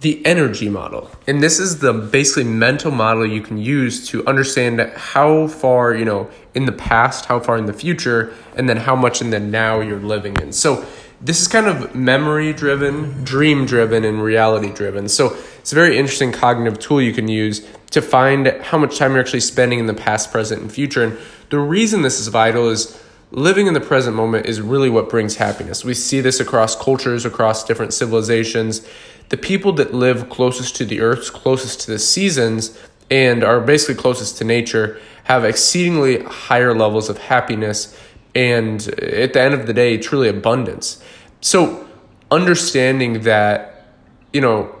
the energy model. And this is the basically mental model you can use to understand how far, you know, in the past, how far in the future, and then how much in the now you're living in. So this is kind of memory driven, dream driven, and reality driven. So it's a very interesting cognitive tool you can use to find how much time you're actually spending in the past, present, and future. And the reason this is vital is living in the present moment is really what brings happiness. We see this across cultures, across different civilizations. The people that live closest to the earth, closest to the seasons, and are basically closest to nature have exceedingly higher levels of happiness and at the end of the day, truly abundance. So, understanding that, you know,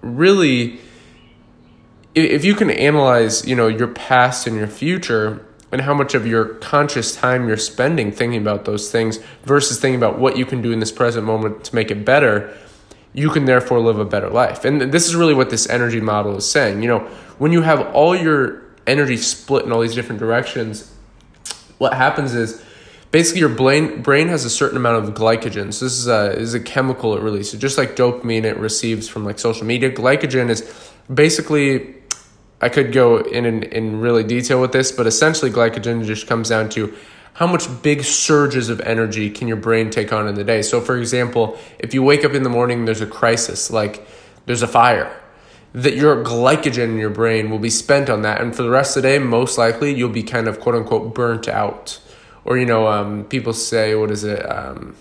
really, if you can analyze, you know, your past and your future and how much of your conscious time you're spending thinking about those things versus thinking about what you can do in this present moment to make it better, you can therefore live a better life. And this is really what this energy model is saying. You know, when you have all your energy split in all these different directions, what happens is basically your brain brain has a certain amount of glycogen. So this is a is a chemical it releases, just like dopamine it receives from like social media. Glycogen is basically I could go in, in in really detail with this, but essentially glycogen just comes down to how much big surges of energy can your brain take on in the day. So for example, if you wake up in the morning there's a crisis, like there's a fire, that your glycogen in your brain will be spent on that. And for the rest of the day most likely you'll be kind of quote unquote burnt out. Or you know um, people say what is it um,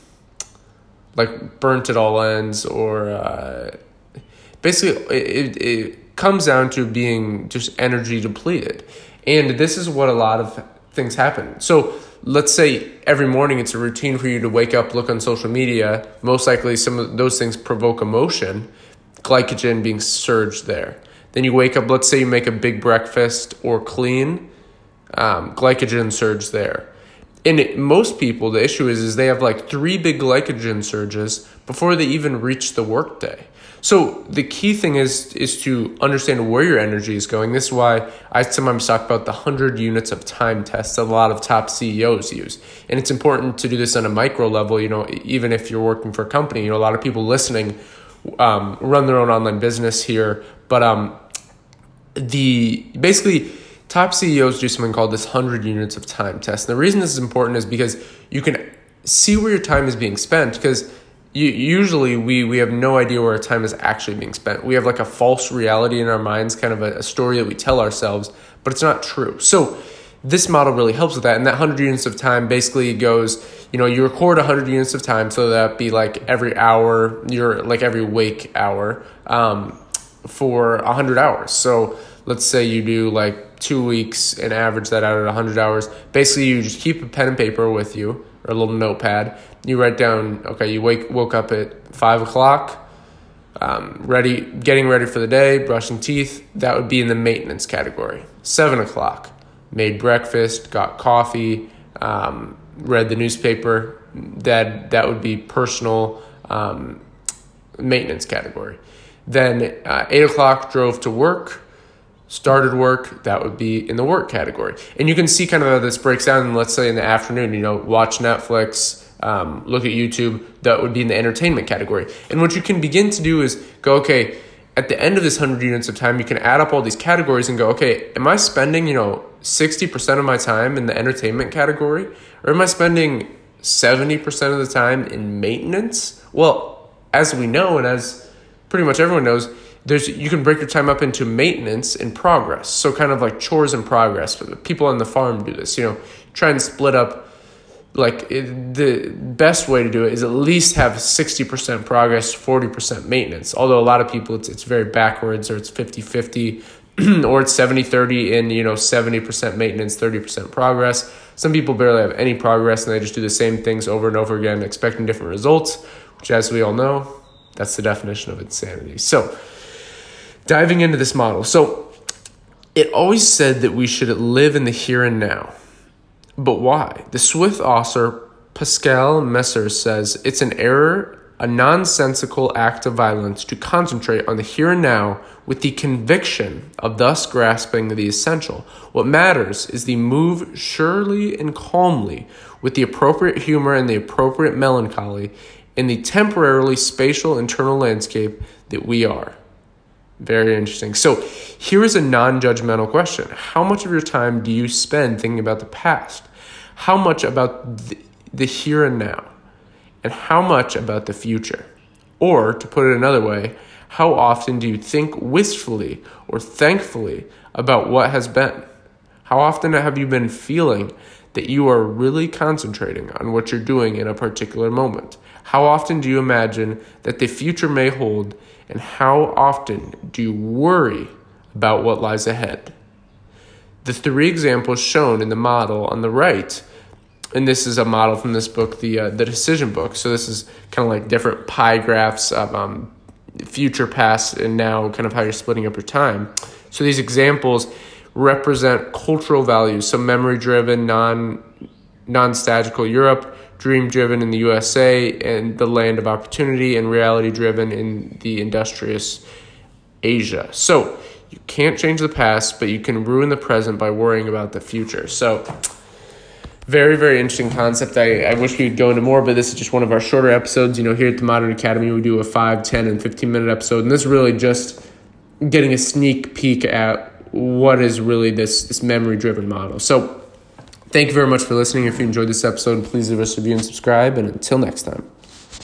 like burnt at all ends or uh, basically it, it comes down to being just energy depleted. And this is what a lot of things happen. So let's say every morning it's a routine for you to wake up look on social media most likely some of those things provoke emotion glycogen being surged there. Then you wake up let's say you make a big breakfast or clean um, glycogen surge there and it, most people the issue is is they have like three big glycogen surges before they even reach the workday. So the key thing is is to understand where your energy is going. This is why i sometimes talk about the 100 units of time test that a lot of top ceos use. And it's important to do this on a micro level you know even if you're working for a company you know a lot of people listening um, run their own online business here. But um, the basically top CEOs do something called this 100 units of time test. And the reason this is important is because you can see where your time is being spent because you, usually we, we have no idea where our time is actually being spent. We have like a false reality in our minds, kind of a, a story that we tell ourselves, but it's not true. So this model really helps with that. And that 100 units of time basically goes, you know, you record 100 units of time, so that be like every hour, you're like every wake hour um, for 100 hours. So let's say you do like two weeks and average that out at 100 hours. Basically, you just keep a pen and paper with you or a little notepad. You write down, okay, you wake woke up at five o'clock, um, ready, getting ready for the day, brushing teeth. That would be in the maintenance category. Seven o'clock, made breakfast, got coffee, um, read the newspaper. That that would be personal um, maintenance category. Then uh, eight o'clock, drove to work started work, that would be in the work category. And you can see kind of how this breaks down, let's say in the afternoon, you know, watch Netflix, um, look at YouTube, that would be in the entertainment category. And what you can begin to do is go, okay, at the end of this 100 units of time, you can add up all these categories and go, okay, am I spending, you know, 60% of my time in the entertainment category? Or am I spending 70% of the time in maintenance? Well, as we know, and as pretty much everyone knows, there's you can break your time up into maintenance and progress. So kind of like chores and progress. People on the farm do this. You know, try and split up. Like it, the best way to do it is at least have sixty percent progress, forty percent maintenance. Although a lot of people it's it's very backwards or it's 50-50 or it's 70-30 in you know 70% maintenance 30% progress some people barely have any progress and they just do the same things over and over again expecting different results which as we all know that's the definition of insanity so diving into this model. So it always said that we should live in the here and now. But why? The Swiss author Pascal Mercier says it's an error, a nonsensical act of violence to concentrate on the here and now with the conviction of thus grasping the essential. What matters is the move surely and calmly with the appropriate humor and the appropriate melancholy in the temporarily spatial internal landscape that we are. Very interesting. So, here is a non judgmental question How much of your time do you spend thinking about the past? How much about the, the here and now? And how much about the future? Or, to put it another way, how often do you think wistfully or thankfully about what has been? How often have you been feeling that you are really concentrating on what you're doing in a particular moment? How often do you imagine that the future may hold? And how often do you worry about what lies ahead? The three examples shown in the model on the right, and this is a model from this book, the uh, the decision book. So this is kind of like different pie graphs of um, future, past, and now, kind of how you're splitting up your time. So these examples represent cultural values, so memory driven, non non stagical Europe, dream driven in the USA, and the land of opportunity, and reality driven in the industrious Asia. So you can't change the past, but you can ruin the present by worrying about the future. So very very interesting concept I, I wish we could go into more but this is just one of our shorter episodes you know here at the modern academy we do a 5 10 and 15 minute episode and this is really just getting a sneak peek at what is really this this memory driven model. So thank you very much for listening. If you enjoyed this episode, please leave us a review and subscribe. And until next time.